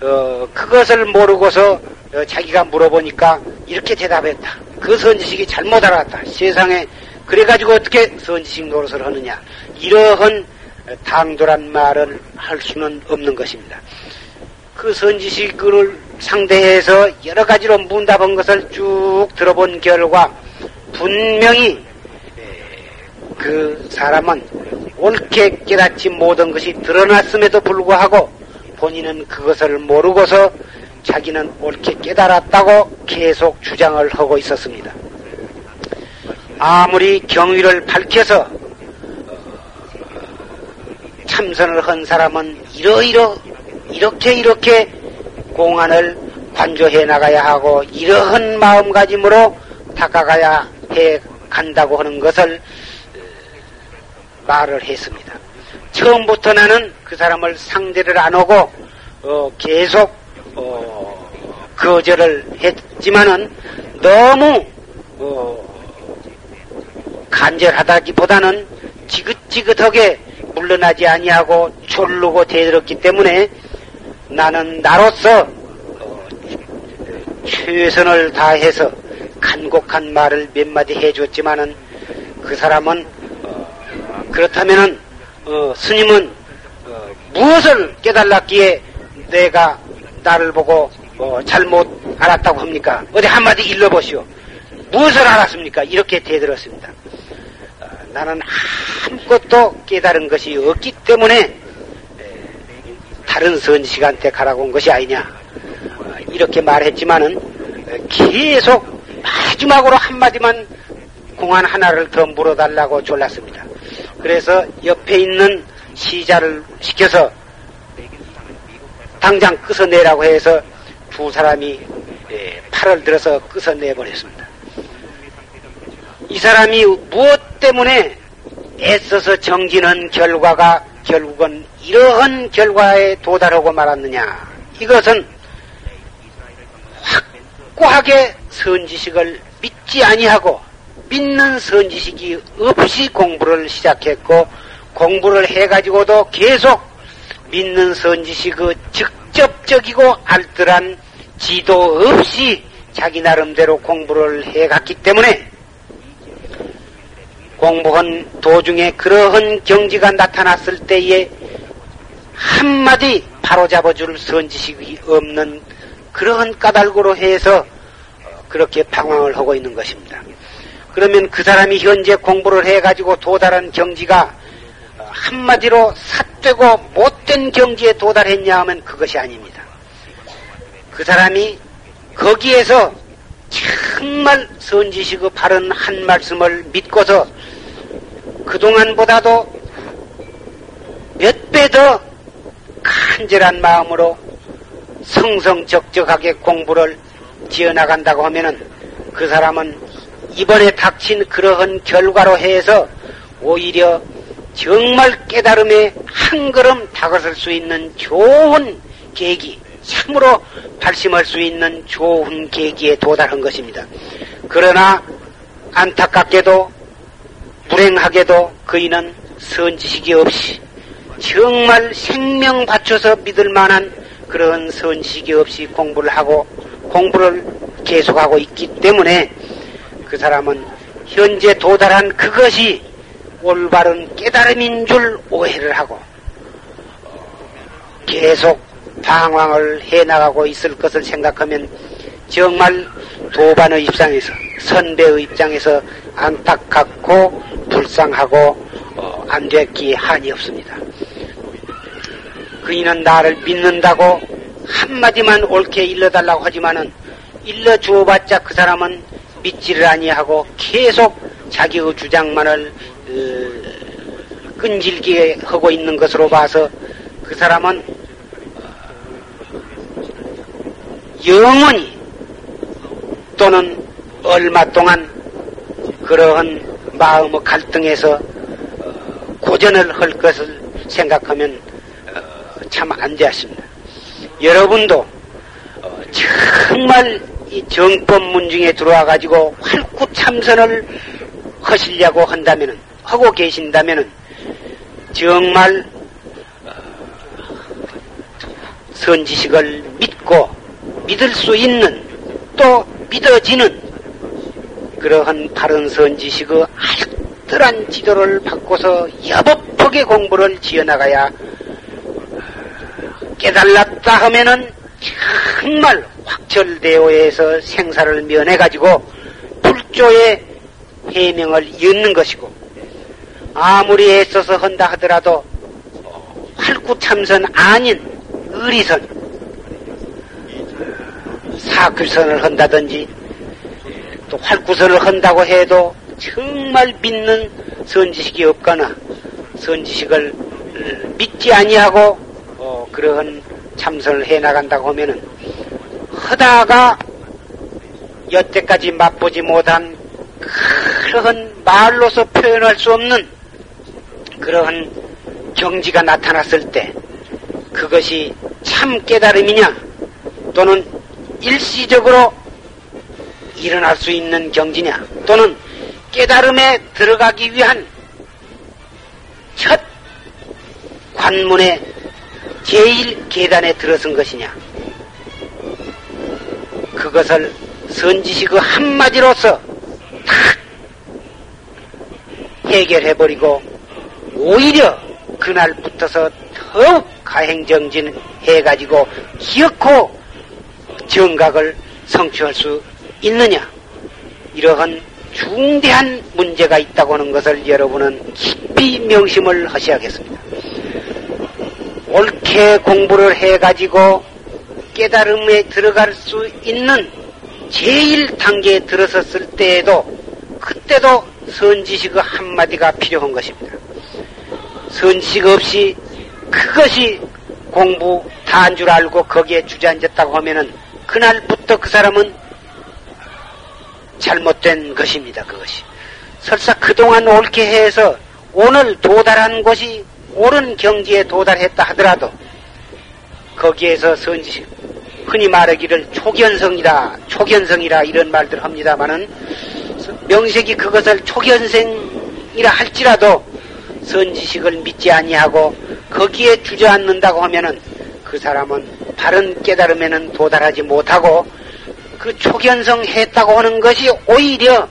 어, 그것을 모르고서 어, 자기가 물어보니까 이렇게 대답했다. 그 선지식이 잘못 알았다. 세상에 그래가지고 어떻게 선지식 노릇을 하느냐. 이러한 당돌한 말을 할 수는 없는 것입니다. 그 선지식을 상대해서 여러 가지로 문답한 것을 쭉 들어본 결과 분명히 그 사람은 옳게 깨닫지 못한 것이 드러났음에도 불구하고 본인은 그것을 모르고서 자기는 옳게 깨달았다고 계속 주장을 하고 있었습니다. 아무리 경위를 밝혀서 참선을 한 사람은 이러이러 이렇게 이렇게 공안을 관조해 나가야 하고 이러한 마음가짐으로 다가가야 해 간다고 하는 것을 말을 했습니다. 처음부터 나는 그 사람을 상대를 안 하고 어, 계속 어, 거절을 했지만은 너무 어, 간절하다기보다는 지긋지긋하게 물러나지 아니하고 졸르고 대들었기 때문에 나는 나로서 어, 최선을 다해서 간곡한 말을 몇 마디 해줬지만은 그 사람은 어, 그렇다면은 어, 스님은 어, 무엇을 깨달았기에 내가 나를 보고 어, 잘못 알았다고 합니까? 어디 한마디 일러보시오. 무엇을 알았습니까? 이렇게 대들었습니다. 어, 나는 아무것도 깨달은 것이 없기 때문에 다른 선식한테 가라고 온 것이 아니냐. 어, 이렇게 말했지만은 계속 마지막으로 한마디만 공안 하나를 더 물어달라고 졸랐습니다. 그래서 옆에 있는 시자를 시켜서 당장 끄서내라고 해서 두 사람이 예, 팔을 들어서 끄서내버렸습니다. 이 사람이 무엇 때문에 애써서 정지는 결과가 결국은 이러한 결과에 도달하고 말았느냐. 이것은 확고하게 선지식을 믿지 아니하고 믿는 선지식이 없이 공부를 시작했고 공부를 해가지고도 계속 믿는 선지식 그 직접적이고 알뜰한 지도 없이 자기 나름대로 공부를 해갔기 때문에 공부한 도중에 그러한 경지가 나타났을 때에 한마디 바로잡아줄 선지식이 없는 그러한 까닭으로 해서 그렇게 방황을 하고 있는 것입니다. 그러면 그 사람이 현재 공부를 해가지고 도달한 경지가 한마디로 삿되고 못된 경지에 도달했냐 하면 그것이 아닙니다. 그 사람이 거기에서 정말 선지식의 바른 한 말씀을 믿고서 그동안보다도 몇 배 더 간절한 마음으로 성성적적하게 공부를 지어나간다고 하면은 그 사람은 이번에 닥친 그러한 결과로 해서 오히려 정말 깨달음에 한 걸음 다가설 수 있는 좋은 계기, 참으로 발심할 수 있는 좋은 계기에 도달한 것입니다. 그러나 안타깝게도 불행하게도 그이는 선지식이 없이 정말 생명 바쳐서 믿을 만한 그런 선지식이 없이 공부를 하고 공부를 계속하고 있기 때문에 그 사람은 현재 도달한 그것이 올바른 깨달음인 줄 오해를 하고 계속 방황을 해나가고 있을 것을 생각하면 정말 도반의 입장에서 선배의 입장에서 안타깝고 불쌍하고 어, 안 됐기에 한이 없습니다. 그이는 나를 믿는다고 한마디만 옳게 일러달라고 하지만은 일러 주어봤자 그 사람은 믿지를 아니하고 계속 자기의 주장만을 어, 끈질기게 하고 있는 것으로 봐서 그 사람은 영원히 또는 얼마 동안 그러한 마음의 갈등에서 어, 고전을 할 것을 생각하면 어, 참안 되었습니다. 여러분도 정말 이 정법 문 중에 들어와 가지고 활구 참선을 하시려고 한다면은 하고 계신다면은 정말 어, 선지식을 믿고 믿을 수 있는 또 믿어지는 그러한 바른 선지식의 알뜰한 지도를 받고서 여법하게 공부를 지어나가야 깨달았다 하면은 정말 확철대오에서 생사를 면해가지고 불조의 해명을 잇는 것이고 아무리 애써서 한다 하더라도 활구참선 아닌 의리선 사규선을 한다든지 또 활구선을 한다고 해도 정말 믿는 선지식이 없거나 선지식을 믿지 아니하고 어, 그러한 참선을 해 나간다고 하면은 하다가 여태까지 맛보지 못한 그러한 말로서 표현할 수 없는 그러한 경지가 나타났을 때 그것이 참 깨달음이냐 또는 일시적으로 일어날 수 있는 경지냐 또는 깨달음에 들어가기 위한 첫 관문에 제일 계단에 들어선 것이냐 그것을 선지시 그 한마디로서 탁 해결해버리고 오히려 그날부터서 더욱 가행정진 해가지고 기어코 정각을 성취할 수 있느냐 이러한 중대한 문제가 있다고 하는 것을 여러분은 깊이 명심을 하셔야겠습니다. 옳게 공부를 해가지고 깨달음에 들어갈 수 있는 제일 단계에 들어섰을 때에도 그때도 선지식 한마디가 필요한 것입니다. 선지식 없이 그것이 공부 다 한 줄 알고 거기에 주저앉았다고 하면은 그날부터 그 사람은 잘못된 것입니다. 그것이. 설사 그동안 옳게 해서 오늘 도달한 곳이 옳은 경지에 도달했다 하더라도 거기에서 선지식 흔히 말하기를 초견성이다, 초견성이라 이런 말들 합니다마는 명색이 그것을 초견생이라 할지라도 선지식을 믿지 아니하고 거기에 주저앉는다고 하면은 그 사람은 바른 깨달음에는 도달하지 못하고 그 초견성 했다고 하는 것이 오히려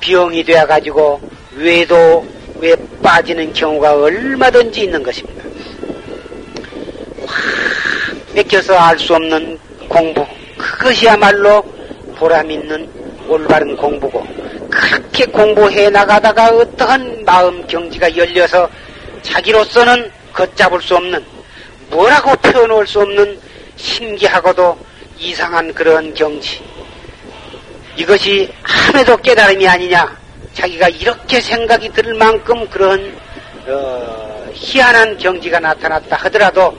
병이 되어 가지고 외도 에 빠지는 경우가 얼마든지 있는 것입니다. 맥혀서 알 수 없는 공부 그것이야말로 보람 있는 올바른 공부고 그렇게 공부해 나가다가 어떠한 마음 경지가 열려서 자기로서는 걷잡을 수 없는 뭐라고 표현할 수 없는 신기하고도 이상한 그런 경지 이것이 함에도 깨달음이 아니냐 자기가 이렇게 생각이 들 만큼 그런 어, 희한한 경지가 나타났다 하더라도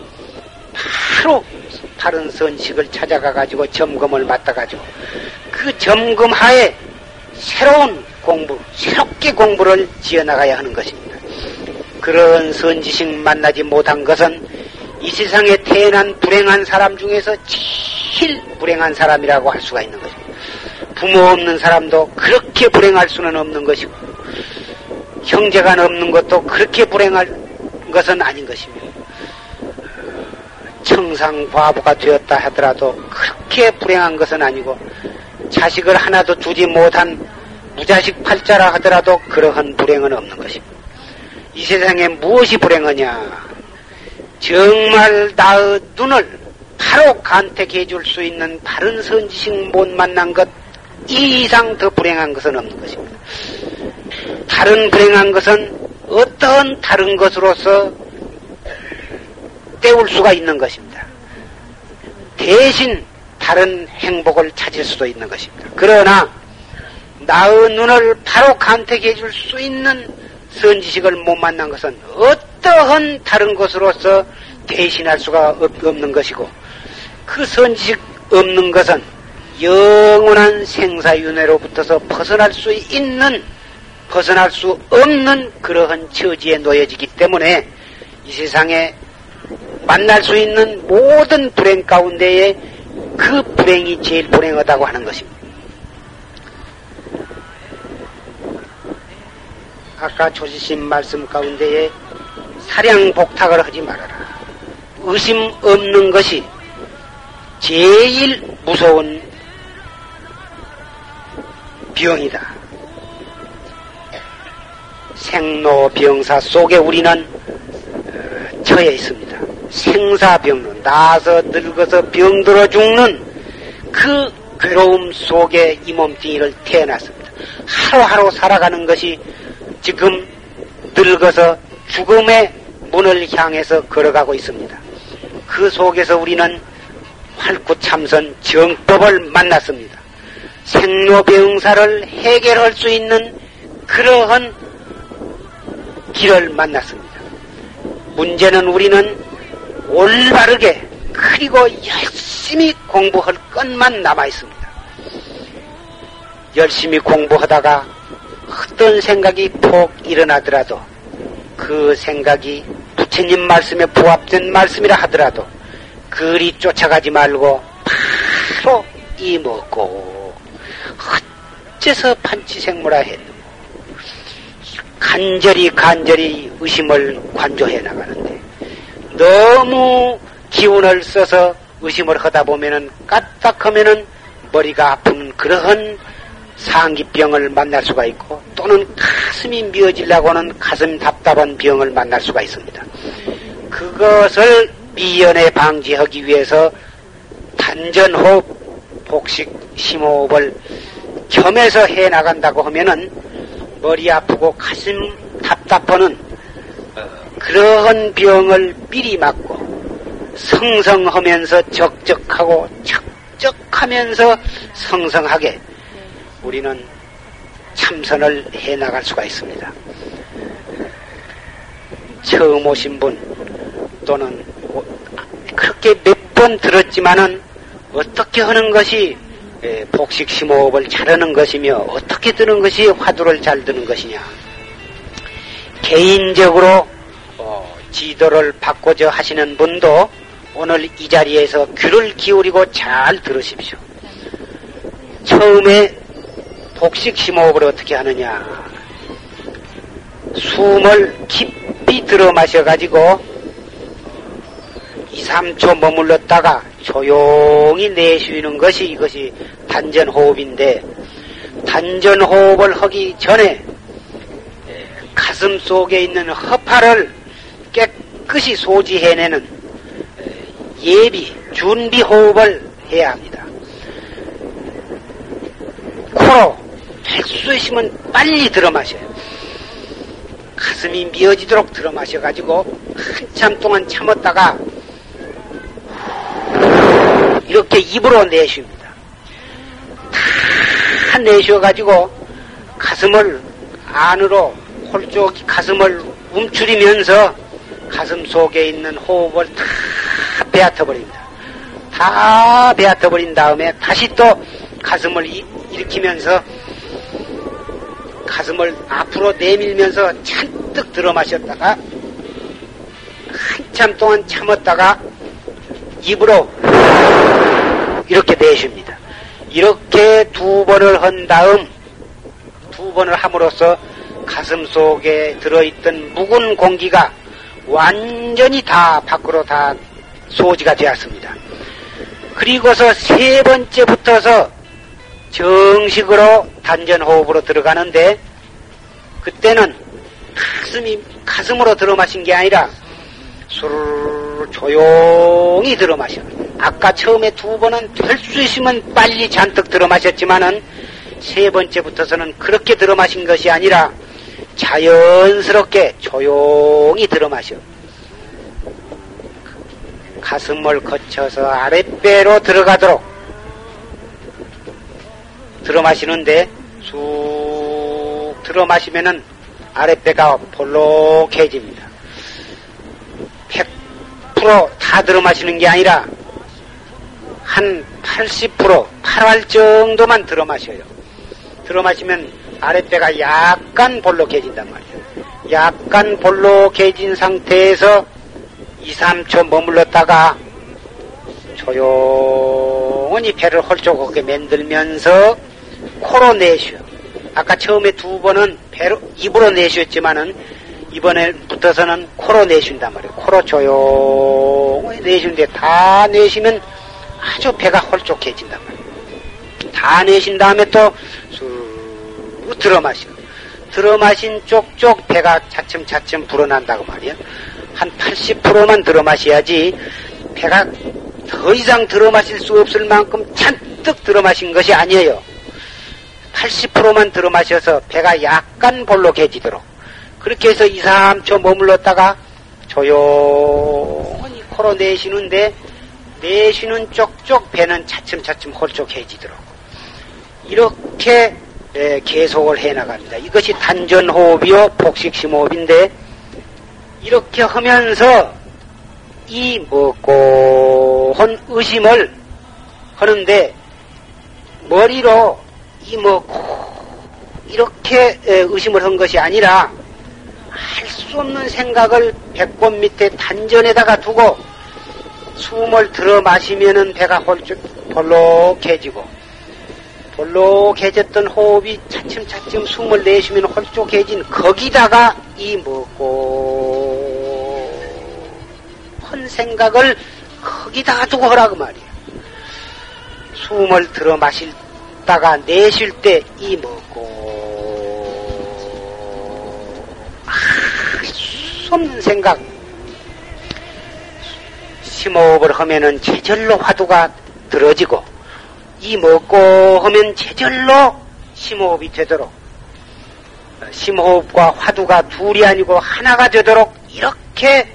바로 바른 선식을 찾아가 가지고 점검을 맡아 가지고 그 점검 하에 새로운 공부, 새롭게 공부를 지어 나가야 하는 것입니다. 그런 선지식 만나지 못한 것은 이 세상에 태어난 불행한 사람 중에서 제일 불행한 사람이라고 할 수가 있는 것입니다. 부모 없는 사람도 그렇게 불행할 수는 없는 것이고, 형제가 없는 것도 그렇게 불행할 것은 아닌 것입니다. 청상 과부가 되었다 하더라도 그렇게 불행한 것은 아니고 자식을 하나도 두지 못한 무자식 팔자라 하더라도 그러한 불행은 없는 것입니다. 이 세상에 무엇이 불행하냐? 정말 나의 눈을 바로 간택해 줄 수 있는 바른 선지식 못 만난 것 이상 더 불행한 것은 없는 것입니다. 다른 불행한 것은 어떤 다른 것으로서 때울 수가 있는 것입니다. 대신 다른 행복을 찾을 수도 있는 것입니다. 그러나 나의 눈을 바로 간택해 줄 수 있는 선지식을 못 만난 것은 어떠한 다른 것으로서 대신할 수가 없는 것이고 그 선지식 없는 것은 영원한 생사윤회로부터서 벗어날 수 있는 벗어날 수 없는 그러한 처지에 놓여지기 때문에 이 세상에 만날 수 있는 모든 불행 가운데에 그 불행이 제일 불행하다고 하는 것입니다. 아까 조지신 말씀 가운데에 사량 복탁을 하지 말아라. 의심 없는 것이 제일 무서운 병이다. 생로병사 속에 우리는 어, 처해 있습니다. 생사병로 나서 늙어서 병들어 죽는 그 괴로움 속에 이 몸뚱이를 태어났습니다. 하루하루 살아가는 것이 지금 늙어서 죽음의 문을 향해서 걸어가고 있습니다. 그 속에서 우리는 활구 참선 정법을 만났습니다. 생로병사를 해결할 수 있는 그러한 길을 만났습니다. 문제는 우리는 올바르게 그리고 열심히 공부할 것만 남아 있습니다. 열심히 공부하다가 어떤 생각이 폭 일어나더라도 그 생각이 부처님 말씀에 부합된 말씀이라 하더라도 그리 쫓아가지 말고 바로 이 먹고 어째서 판치생물화 했노 간절히 간절히 의심을 관조해 나가는데 너무 기운을 써서 의심을 하다 보면은 까딱하면은 머리가 아픈 그러한 상기병을 만날 수가 있고 또는 가슴이 미어지려고 하는 가슴 답답한 병을 만날 수가 있습니다. 그것을 미연에 방지하기 위해서 단전호흡, 복식, 심호흡을 겸해서 해 나간다고 하면은 머리 아프고 가슴 답답하는 어, 그러한 병을 미리 막고 성성하면서 적적하고 적적하면서 성성하게 우리는 참선을 해 나갈 수가 있습니다. 처음 오신 분 또는 그렇게 몇 번 들었지만은 어떻게 하는 것이 복식 심호흡을 잘하는 것이며 어떻게 드는 것이 화두를 잘 드는 것이냐. 개인적으로 어, 지도를 바꿔줘 하시는 분도 오늘 이 자리에서 귀를 기울이고 잘 들으십시오. 처음에 복식 심호흡을 어떻게 하느냐. 숨을 깊이 들어 마셔가지고 2, 3초 머물렀다가 조용히 내쉬는 것이 이것이 단전호흡인데 단전호흡을 하기 전에 가슴 속에 있는 허파를 깨끗이 소지해내는 예비, 준비호흡을 해야 합니다. 코로 백수 있으면 빨리 들어 마셔요. 가슴이 미어지도록 들어 마셔가지고 한참 동안 참았다가 이렇게 입으로 내쉽니다. 다 내쉬어가지고 가슴을 안으로 홀쭉 가슴을 움츠리면서 가슴 속에 있는 호흡을 다 베앗아버립니다. 다 베앗아버린 다음에 다시 또 가슴을 일으키면서 가슴을 앞으로 내밀면서 잔뜩 들어 마셨다가 한참 동안 참았다가 입으로 이렇게 내쉽니다. 이렇게 두 번을 한 다음 두 번을 함으로써 가슴 속에 들어있던 묵은 공기가 완전히 다 밖으로 다 소지가 되었습니다. 그리고서 세 번째 붙어서 정식으로 단전 호흡으로 들어가는데 그때는 가슴이 가슴으로 들어 마신 게 아니라 술을 조용히 들어 마셔. 아까 처음에 두 번은 될 수 있으면 빨리 잔뜩 들어 마셨지만은 세 번째부터서는 그렇게 들어 마신 것이 아니라 자연스럽게 조용히 들어 마셔. 가슴을 거쳐서 아랫배로 들어가도록 들어 마시는데 쑥 들어 마시면은 아랫배가 볼록해집니다. 100%다 들어 마시는 게 아니라 한 80%, 8할 정도만 들어 마셔요. 들어 마시면 아랫배가 약간 볼록해진단 말이에요. 약간 볼록해진 상태에서 2, 3초 머물렀다가 조용히 배를 홀쭉하게 만들면서 코로 내쉬어. 아까 처음에 두 번은 배로, 입으로 내쉬었지만은 이번에 붙어서는 코로 내쉰단 말이에요. 코로 조용히 내쉬는데 다 내쉬면 아주 배가 홀쭉해진단 말이에요. 다 내신 다음에 또쑥 들어 마시고 들어 마신 쪽쪽 배가 차츰차츰 불어난다고 말이야. 한 80%만 들어 마셔야지 배가 더 이상 들어 마실 수 없을 만큼 잔뜩 들어 마신 것이 아니에요. 80%만 들어 마셔서 배가 약간 볼록해지도록 그렇게 해서 2, 3초 머물렀다가 조용히 코로 내쉬는데 내쉬는 쪽쪽 배는 차츰차츰 홀쭉해지도록 이렇게 계속을 해나갑니다. 이것이 단전호흡이요 복식심호흡인데 이렇게 하면서 이 먹고 한 의심을 하는데 머리로 이 먹고 이렇게 의심을 한 것이 아니라 할 수 없는 생각을 배꼽 밑에 단전에다가 두고 숨을 들어 마시면은 배가 홀쭉 볼록해지고 볼록해졌던 호흡이 차츰차츰 숨을 내쉬면 홀쭉해진 거기다가 이 먹고 한 생각을 거기다가 두고 하라고 말이야. 숨을 들어 마실다가 내쉴 때 이 먹고 수 없는 생각 심호흡을 하면은 제절로 화두가 들어지고 이 먹고 하면 제절로 심호흡이 되도록 심호흡과 화두가 둘이 아니고 하나가 되도록 이렇게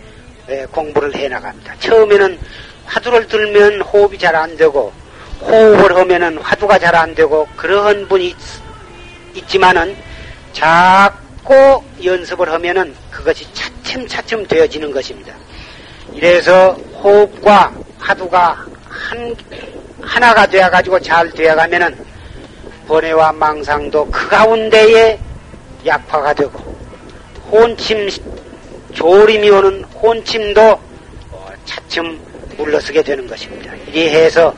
공부를 해 나갑니다. 처음에는 화두를 들면 호흡이 잘 안 되고 호흡을 하면은 화두가 잘 안 되고 그러한 분이 있, 지만은 자꾸 연습을 하면은 그것이 차츰차츰 되어지는 것입니다. 이래서 호흡과 화두가 한, 하나가 되어가지고 잘 되어가면은 번뇌와 망상도 그 가운데에 약화가 되고 혼침 조림이 오는 혼침도 어, 차츰 물러서게 되는 것입니다. 이리 해서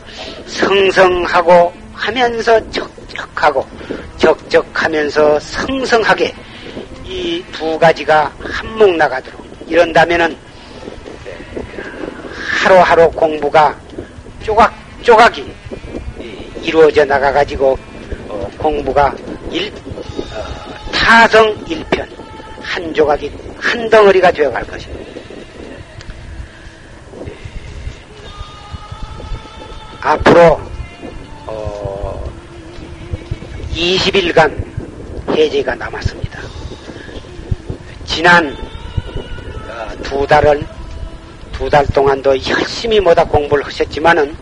성성하고 하면서 적적하고 적적하면서 성성하게 이 두 가지가 한몫 나가도록 이런다면은 하루하루 공부가 조각 조각이 이루어져 나가 가지고 어, 공부가 일, 어, 타성 일편 한 조각이 한 덩어리가 되어갈 것입니다. 앞으로 어, 20일간 해제가 남았습니다. 지난 어, 두 달을 두 달 동안도 열심히 뭐다 공부를 하셨지만은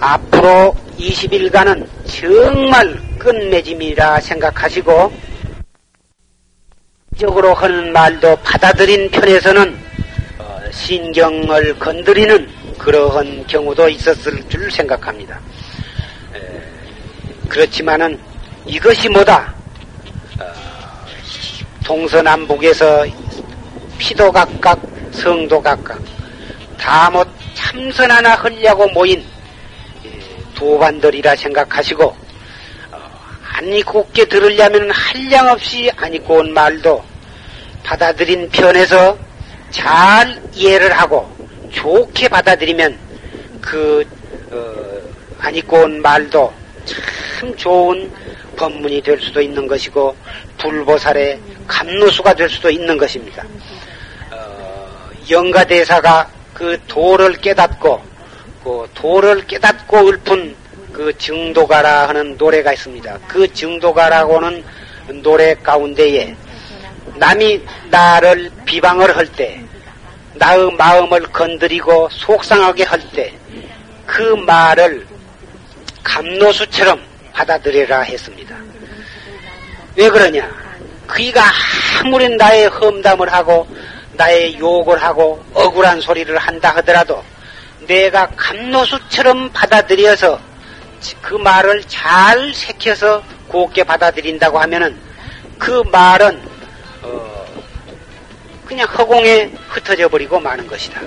앞으로 20일간은 정말 끝맺음이라 생각하시고 적으로 하는 말도 받아들인 편에서는 어, 신경을 건드리는 그러한 경우도 있었을 줄 생각합니다. 그렇지만은 이것이 뭐다? 어, 동서남북에서 피도 각각 성도 각각 다못 참선 하나 하려고 모인 도반들이라 생각하시고 어, 아니 곱게 들으려면 한량 없이 안 입고 온 말도 받아들인 편에서 잘 이해를 하고 좋게 받아들이면 그 어, 안 입고 온 말도 참 좋은 법문이 될 수도 있는 것이고 불보살의 감로수가 될 수도 있는 것입니다. 어, 영가대사가 그 도를 깨닫고 그 도를 깨닫고 읊은 그 증도가라 하는 노래가 있습니다. 그 증도가라고는 노래 가운데에 남이 나를 비방을 할 때, 나의 마음을 건드리고 속상하게 할 때, 그 말을 감노수처럼 받아들여라 했습니다. 왜 그러냐? 그이가 아무리 나의 험담을 하고, 나의 욕을 하고, 억울한 소리를 한다 하더라도, 내가 감노수처럼 받아들여서 그 말을 잘 새겨서 곱게 받아들인다고 하면은 그 말은 어 그냥 허공에 흩어져 버리고 마는 것이다.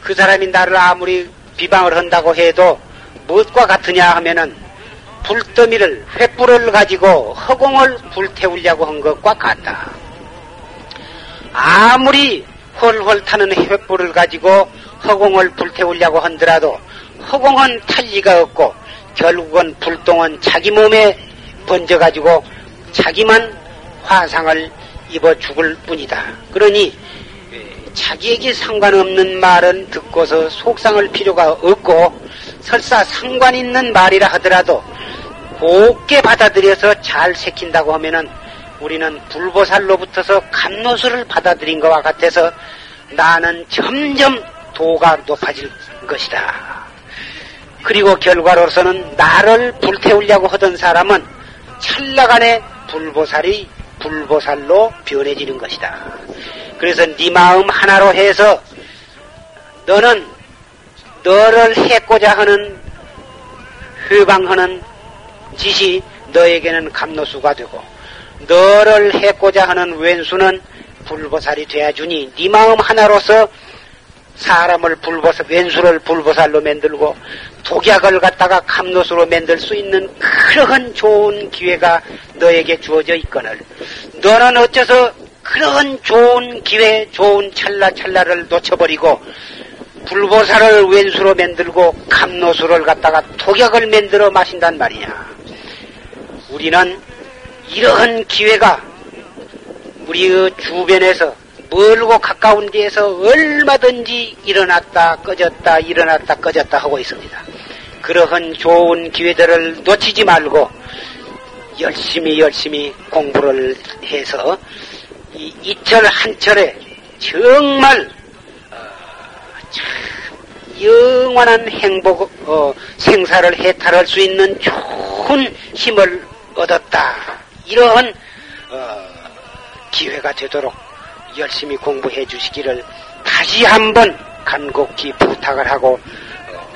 그 사람이 나를 아무리 비방을 한다고 해도 무엇과 같으냐 하면은 불더미를 횃불을 가지고 허공을 불태우려고 한 것과 같다. 아무리 헐헐 타는 횃불을 가지고 허공을 불태우려고 한더라도 허공은 탈 리가 없고 결국은 불똥은 자기 몸에 번져가지고 자기만 화상을 입어 죽을 뿐이다. 그러니 자기에게 상관없는 말은 듣고서 속상할 필요가 없고 설사 상관 있는 말이라 하더라도 곱게 받아들여서 잘 새킨다고 하면은 우리는 불보살로부터서 감노수를 받아들인 것과 같아서 나는 점점 도가 높아질 것이다. 그리고 결과로서는 나를 불태우려고 하던 사람은 찰나간에 불보살이 불보살로 변해지는 것이다. 그래서 네 마음 하나로 해서 너는 너를 해고자 하는 회방하는 짓이 너에게는 감노수가 되고 너를 해고자 하는 왼수는 불보살이 되어주니 네 마음 하나로서 사람을 불보살, 왼수를 불보살로 만들고 독약을 갖다가 감노수로 만들 수 있는 그러한 좋은 기회가 너에게 주어져 있거늘 너는 어째서 그런 좋은 기회, 좋은 찰나찰나를 놓쳐버리고 불보살을 왼수로 만들고 감노수를 갖다가 독약을 만들어 마신단 말이야. 우리는 이러한 기회가 우리의 주변에서 멀고 가까운 데에서 얼마든지 일어났다 꺼졌다 일어났다 꺼졌다 하고 있습니다. 그러한 좋은 기회들을 놓치지 말고 열심히 열심히 공부를 해서 이 이철 한철에 정말 어, 참 영원한 행복 어, 생사를 해탈할 수 있는 좋은 힘을 얻었다. 이러한 어, 기회가 되도록 열심히 공부해 주시기를 다시 한번 간곡히 부탁을 하고 어,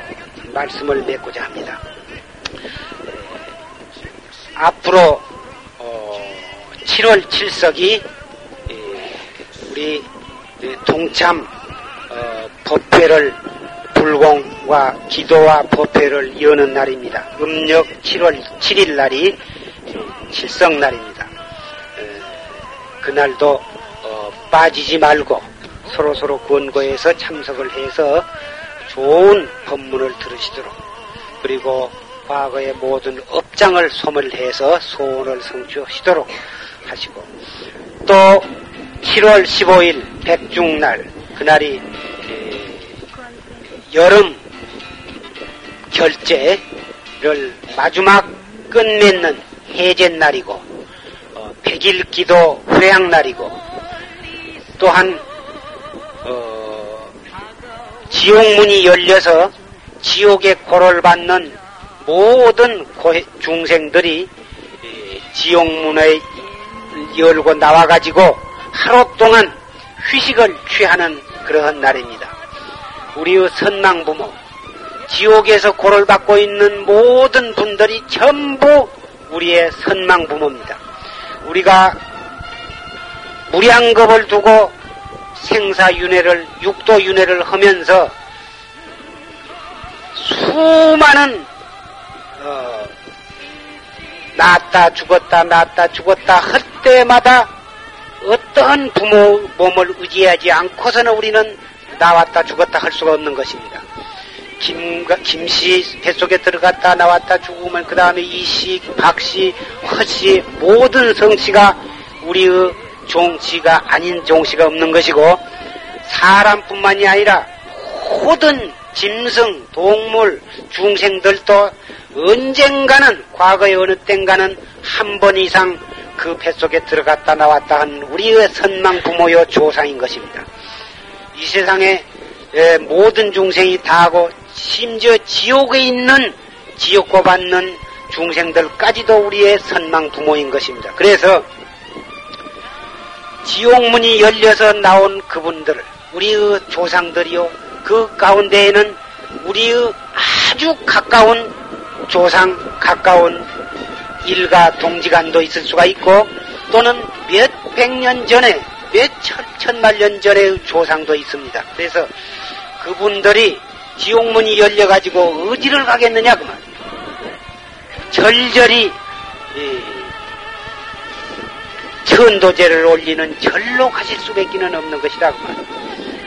말씀을 맺고자 합니다. 앞으로 어, 7월 7석이 우리 동참 어, 법회를 불공과 기도와 법회를 여는 날입니다. 음력 7월 7일 날이 칠성 날입니다. 그날도 어, 빠지지 말고 서로 서로 권고해서 참석을 해서 좋은 법문을 들으시도록 그리고 과거의 모든 업장을 소멸해서 소원을 성취하시도록 하시고 또 7월 15일 백중날 그날이 여름 결제를 마지막 끝맺는 해제날이고 어, 백일기도 회양날이고 또한 어, 지옥문이 열려서 지옥의 고를 받는 모든 중생들이 지옥문에 열고 나와가지고 하루 동안 휴식을 취하는 그러한 날입니다. 우리의 선망부모, 지옥에서 고를 받고 있는 모든 분들이 전부 우리의 선망 부모입니다. 우리가 무량겁을 두고 생사윤회를, 육도윤회를 하면서 수많은 어, 낳았다 죽었다 낳았다 죽었다 할 때마다 어떠한 부모 몸을 의지하지 않고서는 우리는 나왔다 죽었다 할 수가 없는 것입니다. 김, 김씨 뱃속에 들어갔다 나왔다 죽으면 그 다음에 이씨, 박씨, 허씨 모든 성씨가 우리의 종씨가 아닌 종씨가 없는 것이고 사람뿐만이 아니라 모든 짐승, 동물, 중생들도 언젠가는 과거의 어느 땐가는 한 번 이상 그 뱃속에 들어갔다 나왔다 한 우리의 선망 부모요 조상인 것입니다. 이 세상에 모든 중생이 다 하고 심지어 지옥에 있는 지옥고 받는 중생들까지도 우리의 선망 부모인 것입니다. 그래서 지옥문이 열려서 나온 그분들, 우리의 조상들이요, 그 가운데에는 우리의 아주 가까운 조상, 가까운 일가 동지간도 있을 수가 있고, 또는 몇 백 년 전에, 몇 천, 천만 년 전의 조상도 있습니다. 그래서 그분들이 지옥문이 열려가지고 어디를 가겠느냐 그만. 절절히 천도제를 올리는 절로 가실 수밖에는 없는 것이다 그만.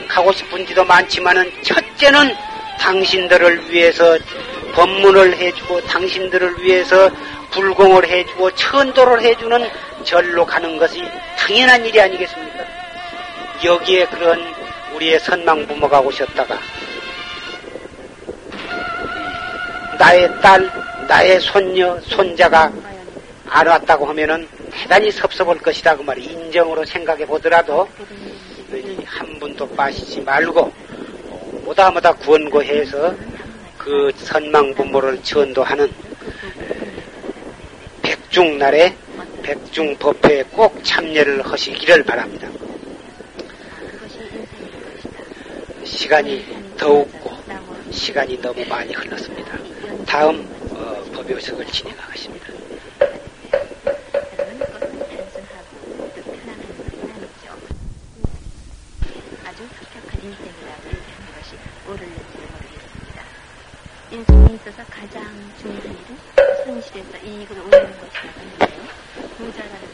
가고 싶은 지도 많지만은 첫째는 당신들을 위해서 법문을 해주고 당신들을 위해서 불공을 해주고 천도를 해주는 절로 가는 것이 당연한 일이 아니겠습니까? 여기에 그런 우리의 선망 부모가 오셨다가 나의 딸, 나의 손녀, 손자가 안 왔다고 하면은 대단히 섭섭할 것이다 그 말이 인정으로 생각해 보더라도 한 분도 빠지지 말고 뭐다 구원고해서 그 선망 부모를 전도하는 백중날에 백중법회에 꼭 참여를 하시기를 바랍니다. 시간이 더웠고 시간이 너무 많이 흘렀습니다. 다음 어, 법요석을 진행하겠습니다. 가장 중요한 일은 현실에서 이익을 얻는 것이라고 하는데요. 않으면